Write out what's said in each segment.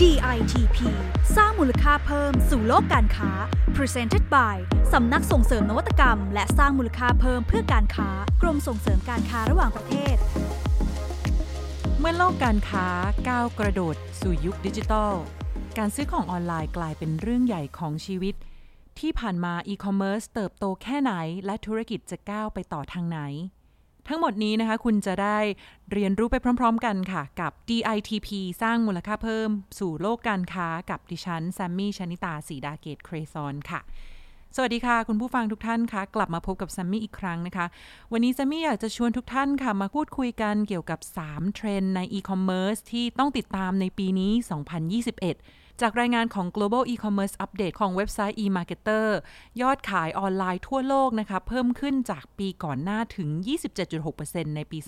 DITP สร้างมูลค่าเพิ่มสู่โลกการค้า Presented by สำนักส่งเสริมนวัตกรรม และสร้างมูลค่าเพิ่มเพื่อการค้ากรมส่งเสริมการค้าระหว่างประเทศ เมื่อโลกการค้าก้าวกระโดดสู่ยุคดิจิทัล การซื้อของออนไลน์กลายเป็นเรื่องใหญ่ของชีวิต ที่ผ่านมาอีคอมเมิร์ซเติบโตแค่ไหน และธุรกิจจะก้าวไปต่อทางไหน ทั้งหมดนี้นะคะคุณจะได้เรียนรู้ไปพร้อม ๆ กันค่ะ กับ DITP สร้างมูลค่าเพิ่มสู่โลกการค้ากับดิฉันแซมมี่ชนิตาสีดาเกตเครซอนค่ะ สวัสดีค่ะ คุณผู้ฟังทุกท่านคะกลับมาพบกับแซมมี่อีกครั้งนะคะ วันนี้แซมมี่อยากจะชวนทุกท่านค่ะ มาพูดคุยกันเกี่ยวกับ 3 เทรนด์ในอีคอมเมิร์ซที่ต้องติดตามในปีนี้ 2021 จากรายงานของ Global E-commerce Update ของเว็บไซต์ eMarketer ยอดขายออนไลน์ทั่วโลกนะคะเพิ่มขึ้นจากปีก่อนหน้าถึง 27.6%ในปี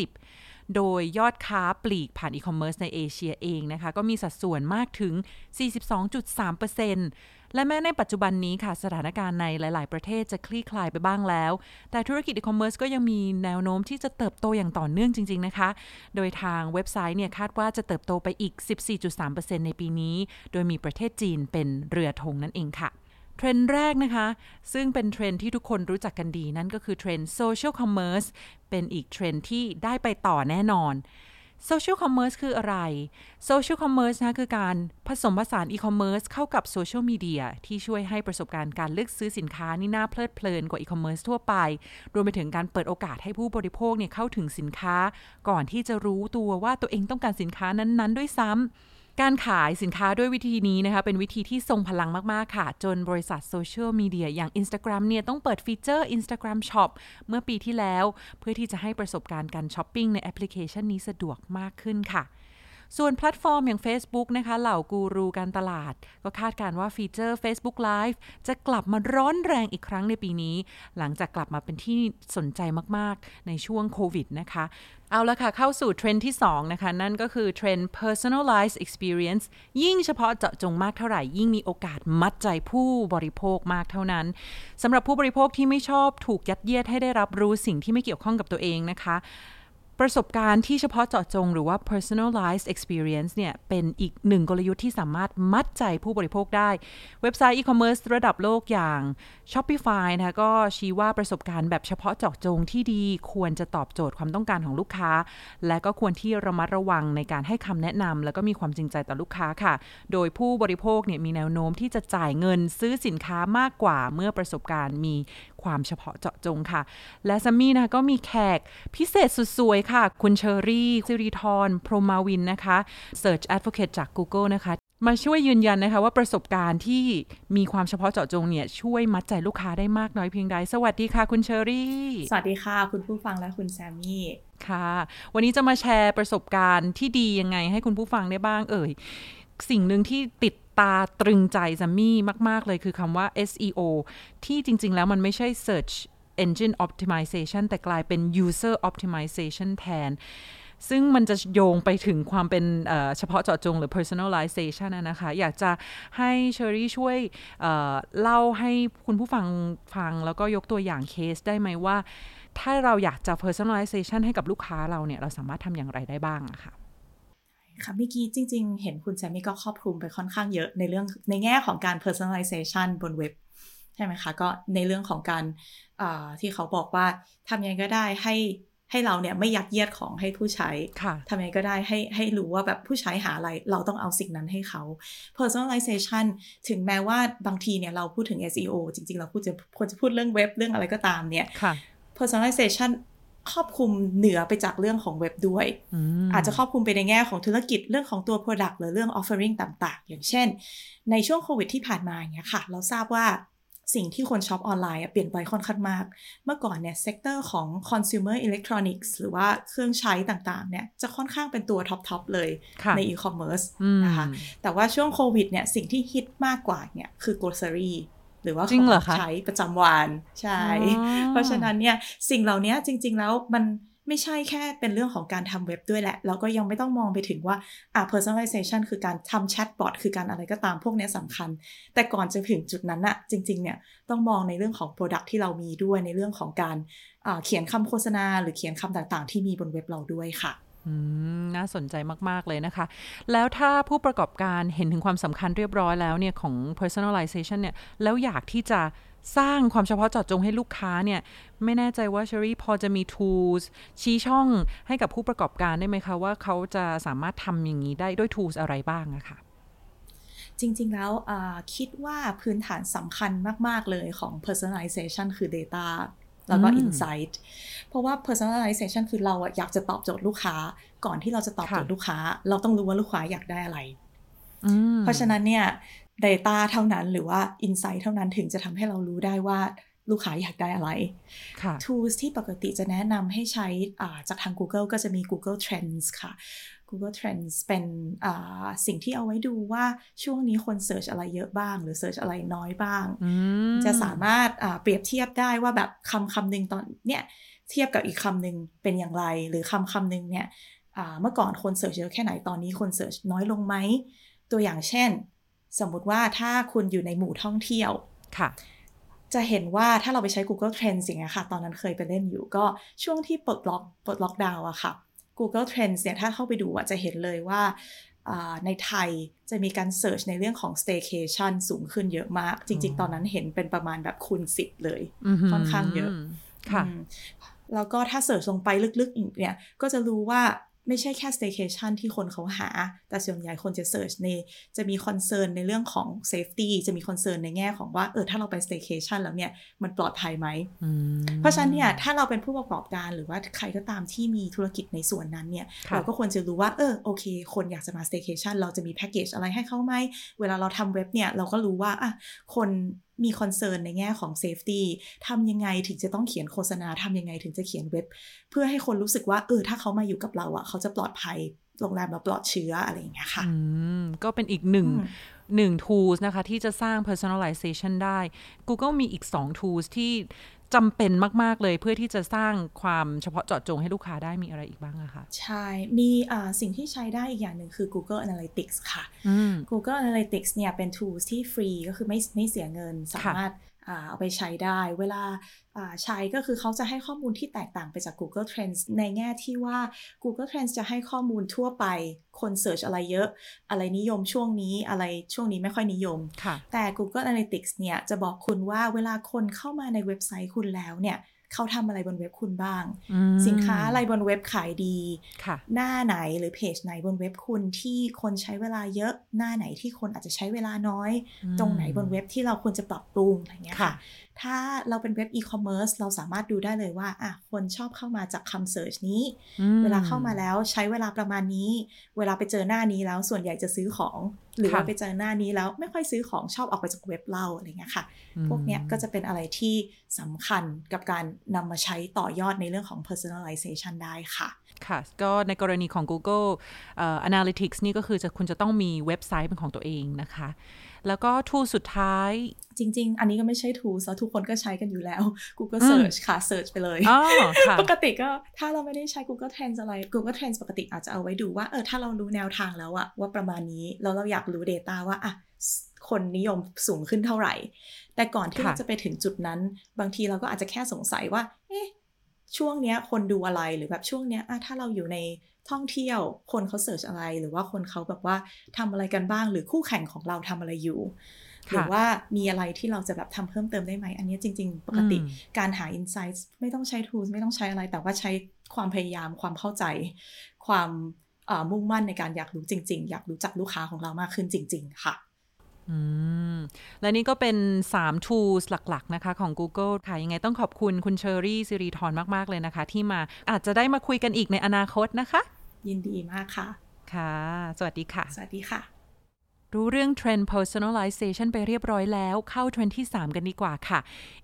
2020 โดยยอดค้าปลีกผ่านอีคอมเมิร์ซในเอเชียเองนะคะ ก็มีสัดส่วนมากถึง 42.3% และแม้ในปัจจุบันนี้ค่ะสถานการณ์ในหลาย ๆ ประเทศจะคลี่คลายไปบ้างแล้ว แต่ธุรกิจอีคอมเมิร์ซก็ยังมีแนวโน้มที่จะเติบโตอย่างต่อเนื่องจริง ๆ นะคะ โดยทางเว็บไซต์เนี่ยคาดว่าจะเติบโตไปอีก 14.3%ในปีนี้ โดยมีประเทศจีนเป็นเรือธงนั่นเองค่ะเทรนด์แรกนะคะ ซึ่งเป็นเทรนด์ที่ทุกคนรู้จักกันดี นั่นก็คือเทรนด์ social commerce เป็นอีกเทรนด์ที่ได้ไปต่อแน่นอน Social Commerce คืออะไร Social Commerce นะคือการผสมผสาน e-commerce เข้ากับโซเชียลมีเดียที่ช่วยให้ประสบการณ์การเลือกซื้อสินค้านี่น่าเพลิดเพลินกว่า e-commerce ทั่วไป รวมไปถึงการเปิดโอกาสให้ผู้บริโภคเนี่ยเข้าถึงสินค้า ก่อนที่จะรู้ตัวว่าตัวเองต้องการสินค้านั้นๆ ด้วยซ้ำ การขายสินค้าด้วยวิธีนี้นะคะเป็นวิธีที่ทรงพลังมาก ๆ ค่ะ จนบริษัทโซเชียลมีเดียอย่าง Instagram เนี่ยต้องเปิดฟีเจอร์ Instagram Shop เมื่อปีที่แล้ว เพื่อที่จะให้ประสบการณ์การช้อปปิ้งในแอปพลิเคชันนี้สะดวกมากขึ้นค่ะ ส่วนแพลตฟอร์มอย่าง Facebook นะคะเหล่ากูรูการตลาด ก็คาดการณ์ว่าฟีเจอร์ Facebook Live จะกลับมาร้อนแรงอีกครั้งในปีนี้ หลังจากกลับมาเป็นที่สนใจมาก ๆ ในช่วงโควิดนะคะเอาละค่ะ เข้าสู่เทรนด์ที่ 2 นะคะ นั่นก็คือเทรนด์ personalized experience ยิ่งเฉพาะเจาะจงมากเท่าไหร่ ยิ่งมีโอกาสมัดใจผู้บริโภคมากเท่านั้นสำหรับผู้บริโภคที่ไม่ชอบถูกยัดเยียดให้ได้รับรู้สิ่งที่ไม่เกี่ยวข้องกับตัวเองนะคะ ประสบการณ์ที่เฉพาะเจาะจงหรือว่า personalized experience เนี่ย เป็นอีกหนึ่งกลยุทธ์ที่สามารถมัดใจผู้บริโภคได้ เว็บไซต์ e-commerce ระดับโลกอย่าง Shopify นะคะก็ชี้ว่าประสบการณ์แบบเฉพาะเจาะจงที่ดีควรจะตอบโจทย์ความต้องการของลูกค้า และก็ควรที่ระมัดระวังในการให้คำแนะนำแล้วก็มีความจริงใจต่อลูกค้าค่ะ โดยผู้บริโภคเนี่ยมีแนวโน้มที่จะจ่ายเงินซื้อสินค้ามากกว่าเมื่อประสบการณ์มี ความเฉพาะเจาะจงค่ะ และซัมมี่นะก็มีแขกพิเศษสุดสวยค่ะ คุณเชอรี่ซิริทรพรหมาวินนะคะ Search Advocate จาก Google นะคะมาช่วยยืนยันนะคะว่าประสบการณ์ที่มีความเฉพาะเจาะจงเนี่ยช่วยมัดใจลูกค้าได้มากน้อยเพียงใด สวัสดีค่ะคุณเชอรี่ สวัสดีค่ะ คุณผู้ฟังและคุณแซมมี่ค่ะ วันนี้จะมาแชร์ประสบการณ์ที่ดียังไงให้คุณผู้ฟังได้บ้างเอ่ย สิ่งหนึ่งที่ติด ตาตรึงใจซัมมี่มาก ๆ เลยคือคำว่า SEO ที่จริง ๆ แล้วมันไม่ใช่ Search Engine Optimization แต่กลายเป็น User Optimization แทน ซึ่งมันจะโยงไปถึงความเป็นเฉพาะเจาะจงหรือ personalization นะคะ อยากจะให้เชอรี่ช่วยเเล่าให้คุณผู้ฟังฟัง แล้วก็ยกตัวอย่างเคสได้ไหมว่า ถ้าเราอยากจะ personalization ให้กับลูกค้าเราเนี่ย เราสามารถทำอย่างไรได้บ้างอะค่ะ ค่ะเมื่อกี้จริง ๆ เห็นคุณแซมมี่ก็ครอบคลุมไปค่อนข้างเยอะในเรื่องในแง่ของการ personalization บนเว็บ ใช่ไหมคะ ก็ในเรื่องของการที่เขาบอกว่าทำยังไงก็ได้ให้ให้เราเนี่ยไม่ยัดเยียดของให้ผู้ใช้ทำยังไงก็ได้ให้ให้รู้ว่าแบบผู้ใช้หาอะไรเราต้องเอาสิ่งนั้นให้เขา personalization ถึงแม้ว่าบางทีเนี่ยเราพูดถึง SEO จริง ๆ เราพูดจะควรจะพูดเรื่องเว็บเรื่องอะไรก็ตามเนี่ย personalization ครอบคลุมเหนือไปจากเรื่องของเว็บด้วย อาจจะครอบคลุมไปในแง่ของธุรกิจเรื่องของตัว Product หรือเรื่อง Offering ต่าง ๆ อย่างเช่น ในช่วงโควิดที่ผ่านมาอย่างเงี้ยค่ะ เราทราบว่าสิ่งที่คนช็อปออนไลน์เปลี่ยนไปค่อนข้างมาก เมื่อก่อนเนี่ย sector ของ consumer electronics หรือว่าเครื่องใช้ต่างๆ เนี่ยจะค่อนข้างเป็นตัวท็อป ๆ เลยในอีคอมเมิร์ซนะคะ แต่ว่าช่วงโควิดเนี่ยสิ่งที่ฮิตมากกว่าเนี่ยคือ grocery หรือว่าของใช้ประจำวันใช่ เพราะฉะนั้นเนี่ยสิ่งเหล่านี้จริง ๆ แล้วมันไม่ใช่แค่เป็นเรื่องของการทำเว็บด้วยแหละเราก็ยังไม่ต้องมองไปถึงว่าอ่า personalization คือการทำแชทบอทคือการอะไรก็ตามพวกนี้สำคัญ แต่ก่อนจะถึงจุดนั้นอะจริง ๆ เนี่ย ต้องมองในเรื่องของ Product ที่เรามีด้วยในเรื่องของการเขียนคำโฆษณา หรือเขียนคำต่างๆ ที่มีบนเว็บเราด้วยค่ะ น่าสนใจมาก ๆ เลยนะคะ แล้วถ้าผู้ประกอบการเห็นถึงความสำคัญเรียบร้อยแล้วเนี่ย ของ personalization เนี่ย แล้วอยากที่จะสร้างความเฉพาะเจาะจงให้ลูกค้าเนี่ย ไม่แน่ใจว่าเชอรี่พอจะมี tools ชี้ช่องให้กับผู้ประกอบการได้ไหมคะ ว่าเขาจะสามารถทำอย่างนี้ได้ด้วย tools อะไรบ้างอะคะจริง ๆ แล้วคิดว่าพื้นฐานสำคัญมาก ๆ เลยของ personalization คือ data แล้วก็ insight เพราะว่า personalization คือเราอยากจะตอบโจทย์ลูกค้า ก่อนที่เราจะตอบโจทย์ลูกค้า เราต้องรู้ว่าลูกค้าอยากได้อะไร เพราะฉะนั้นเนี่ย data เท่านั้นหรือว่า insight เท่านั้นถึงจะทำให้เรารู้ได้ว่า ลูกค้าอยากได้อะไร tools ที่ปกติจะแนะนำให้ใช้จากทาง Google ก็จะมี Google Trends ค่ะ Google Trends เป็นสิ่งที่เอาไว้ดูว่าช่วงนี้คนเสิร์ชอะไรเยอะบ้าง หรือเสิร์ชอะไรน้อยบ้าง จะสามารถเปรียบเทียบได้ว่าแบบคำคำหนึ่งตอนเนี้ยเทียบกับอีกคำหนึ่งเป็นอย่างไร หรือคำคำหนึ่งเนี่ยเมื่อก่อนคนเสิร์ชเยอะแค่ไหนตอนนี้คนเสิร์ชน้อยลงไหมตัวอย่างเช่น สมมติว่าถ้าคุณอยู่ในหมู่ท่องเที่ยวค่ะ จะเห็นว่าถ้าเราไปใช้ Google Trends อย่างเงี้ยค่ะ ตอนนั้นเคยไปเล่นอยู่ก็ช่วงที่ปลดล็อกปลดล็อกดาวน์อะค่ะ Google Trends เนี่ยถ้าเข้าไปดูอะจะเห็นเลยว่าในไทยจะมีการเสิร์ชในเรื่องของ staycation สูงขึ้นเยอะมาก จริง ๆ ตอนนั้นเห็นเป็นประมาณแบบคูณสิบเลย ค่อนข้างเยอะค่ะแล้วก็ถ้าเสิร์ชลงไปลึกๆอีกเนี่ย ก็จะรู้ว่า ไม่ใช่แค่ staycation ที่คนเขาหา แต่ส่วนใหญ่คนจะ search ในจะมี concern ในเรื่องของ safety จะมี concern ในแง่ของว่า เออ ถ้าเราไป staycation แล้วเนี่ย มันปลอดภัยไหม เพราะฉะนั้นเนี่ย ถ้าเราเป็นผู้ประกอบการหรือว่าใครก็ตามที่มีธุรกิจในส่วนนั้นเนี่ย เราก็ควรจะรู้ว่า เออ โอเค คนอยากจะมา staycation เราจะมีแพ็กเกจอะไรให้เขาไหม เวลาเราทำเว็บเนี่ย เราก็รู้ว่า อะ คน มี concern ในแง่ของ safety ทำยังไงถึงจะต้องเขียนโฆษณาทำยังไงถึงจะเขียนเว็บ เพื่อให้คนรู้สึกว่าเออถ้าเขามาอยู่กับเราอะเขาจะปลอดภัยโรงแรมเราปลอดเชื้ออะไรอย่างเงี้ยค่ะก็เป็นอีกหนึ่งหนึ่ง tools นะคะ ที่จะสร้าง personalization ได้ Google มีอีก 2 tools ที่ จำเป็นมาก ๆ เลยเพื่อที่จะสร้างความเฉพาะเจาะจงให้ลูกค้าได้มีอะไรอีกบ้างอะคะใช่ มีสิ่งที่ใช้ได้อีกอย่างหนึ่งคือ Google Analytics ค่ะ Google Analytics เนี่ยเป็น tools ที่ฟรีก็คือไม่ไม่เสียเงินสามารถ เอาไปใช้ได้ เวลาใช้ก็คือเขาจะให้ข้อมูลที่แตกต่างไปจาก Google Trends ในแง่ที่ว่า Google Trends จะให้ข้อมูลทั่วไป คนเสิร์ชอะไรเยอะ อะไรนิยมช่วงนี้อะไรช่วงนี้ไม่ค่อยนิยม แต่ Google Analytics เนี่ยจะบอกคุณว่าเวลาคนเข้ามาในเว็บไซต์คุณแล้วเนี่ย เขาทำอะไรบนเว็บคุณบ้าง สินค้าอะไรบนเว็บขายดี หน้าไหนหรือเพจไหนบนเว็บคุณที่คนใช้เวลาเยอะ หน้าไหนที่คนอาจจะใช้เวลาน้อย ตรงไหนบนเว็บที่เราควรจะปรับปรุงอะไรเงี้ยค่ะ ถ้าเราเป็นเว็บอีคอมเมิร์ซเราสามารถดูได้เลยว่าอะคนชอบเข้ามาจากคำเสิร์ชนี้ เวลาเข้ามาแล้วใช้เวลาประมาณนี้ เวลาไปเจอหน้านี้แล้วส่วนใหญ่จะซื้อของ หรือว่าไปเจอหน้านี้แล้วไม่ค่อยซื้อของชอบออกไปจากเว็บเราอะไรเงี้ยค่ะ พวกเนี้ยก็จะเป็นอะไรที่สำคัญกับการนำมาใช้ต่อยอดในเรื่องของ personalization ได้ค่ะ ค่ะ ก็ในกรณีของ Google uh, Analytics นี่ก็คือจะคุณจะต้องมีเว็บไซต์เป็นของตัวเองนะคะ แล้วก็ทูสุดท้าย จริง ๆ อันนี้ก็ไม่ใช่ทูแล้วทุกคนก็ใช้กันอยู่แล้ว Google Search ค่ะ Search ไปเลย ปกติก็ถ้าเราไม่ได้ใช้ Google Trends อะไร Google Trends ปกติอาจจะเอาไว้ดูว่าเออถ้าเรารู้แนวทางแล้วอะว่าประมาณนี้แล้วเราอยากรู้ Data ว่าอะคนนิยมสูงขึ้นเท่าไหร่ แต่ก่อนที่เราจะไปถึงจุดนั้น บางทีเราก็อาจจะแค่สงสัยว่า เอ๊ะ ช่วงเนี้ยคนดูอะไรหรือแบบช่วงเนี้ยถ้าเราอยู่ในท่องเที่ยว คนเขาเสิร์ชอะไร หรือว่าคนเขาแบบว่าทำอะไรกันบ้าง หรือคู่แข่งของเราทำอะไรอยู่ หรือว่ามีอะไรที่เราจะแบบทำเพิ่มเติมได้ไหม อันนี้จริง ๆ ปกติการหา insights ไม่ต้องใช้ tools ไม่ต้องใช้อะไร แต่ว่าใช้ความพยายามความเข้าใจ ความมุ่งมั่นในการอยากรู้จริง ๆ อยากรู้จักลูกค้าของเรามากขึ้นจริง ๆ ค่ะ และนี่ก็เป็น 3 tools หลัก ๆ นะคะ ของ Google ค่ะ ยังไงต้องขอบคุณคุณเชอรี่สิริธรมาก ๆ เลยนะคะ ที่มาอาจจะได้มาคุยกันอีกในอนาคตนะคะ ยินดีมากค่ะ ค่ะ สวัสดีค่ะ สวัสดีค่ะ รู้เรื่องเทรนด์ personalization ไปเรียบร้อยแล้วเข้าเทรนด์ที่ 3 กันดีกว่าค่ะ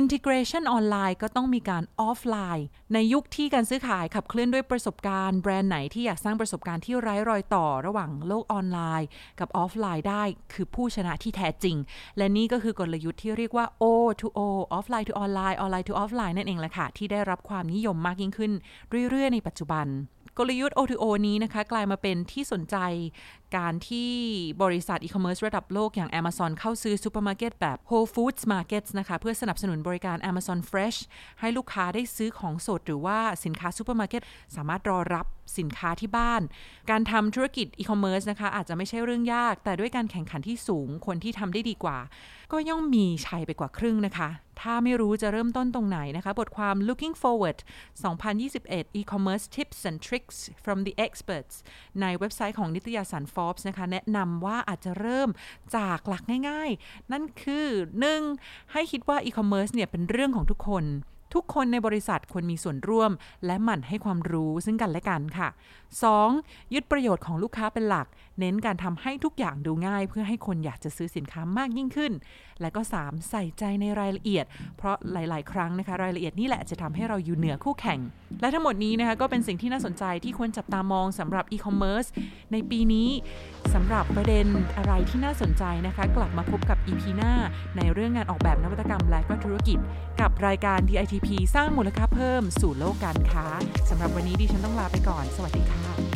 integration ออนไลน์ก็ต้องมีการออฟไลน์ ในยุคที่การซื้อขายขับเคลื่อนด้วยประสบการณ์ แบรนด์ไหนที่อยากสร้างประสบการณ์ที่ไร้รอยต่อระหว่างโลกออนไลน์ กับออฟไลน์ได้คือผู้ชนะที่แท้จริง และนี่ก็คือกลยุทธ์ที่เรียกว่า O to O offline to online online to offline นั่นเองแหละค่ะที่ได้รับความนิยมมากยิ่งขึ้น เรื่อยๆ ในปัจจุบัน กลยุทธ์ O2O นี้นะคะกลายมาเป็นที่สนใจการที่บริษัทอีคอมเมิร์ซระดับโลกอย่าง Amazon เข้าซื้อซูเปอร์มาร์เก็ตแบบ Whole Foods Markets นะคะ เพื่อสนับสนุนบริการ Amazon Fresh ให้ลูกค้าได้ซื้อของสดหรือว่าสินค้าซูเปอร์มาร์เก็ตสามารถรอรับ สินค้าที่บ้าน การทำธุรกิจอีคอมเมิร์ซนะคะอาจจะไม่ใช่เรื่องยาก แต่ด้วยการแข่งขันที่สูงคนที่ทำได้ดีกว่า ก็ย่อมมีชัยไปกว่าครึ่งนะคะ ถ้าไม่รู้จะเริ่มต้นตรงไหนนะคะ บทความ looking forward 2021 e-commerce tips and tricks from the experts ในเว็บไซต์ของนิตยสาร Forbes นะคะ แนะนำว่าอาจจะเริ่มจากหลักง่ายๆ นั่นคือ 1. ให้คิดว่า e-commerce เนี่ยเป็นเรื่องของทุกคน ทุกคนในบริษัทควรมีส่วนร่วม และหมั่นให้ความรู้ซึ่งกันและกันค่ะ 2. ยึดประโยชน์ของลูกค้าเป็นหลัก เน้นการทำให้ทุกอย่างดูง่าย เพื่อให้คนอยากจะซื้อสินค้ามากยิ่งขึ้น และก็ 3. ใส่ใจในรายละเอียด เพราะหลาย ๆ ครั้งนะคะรายละเอียดนี่แหละจะทำให้เราอยู่เหนือคู่แข่ง และทั้งหมดนี้นะคะก็เป็นสิ่งที่น่าสนใจที่ควรจับตามองสำหรับอีคอมเมิร์ซในปีนี้สำหรับประเด็นอะไรที่น่าสนใจนะคะ กลับมาพบกับ EP หน้าในเรื่องงานออกแบบนวัตกรรมและก็ธุรกิจ กับรายการ DITP สร้างมูลค่าเพิ่มสู่โลกการค้าสำหรับวันนี้ดิฉันต้องลาไปก่อน สวัสดีค่ะ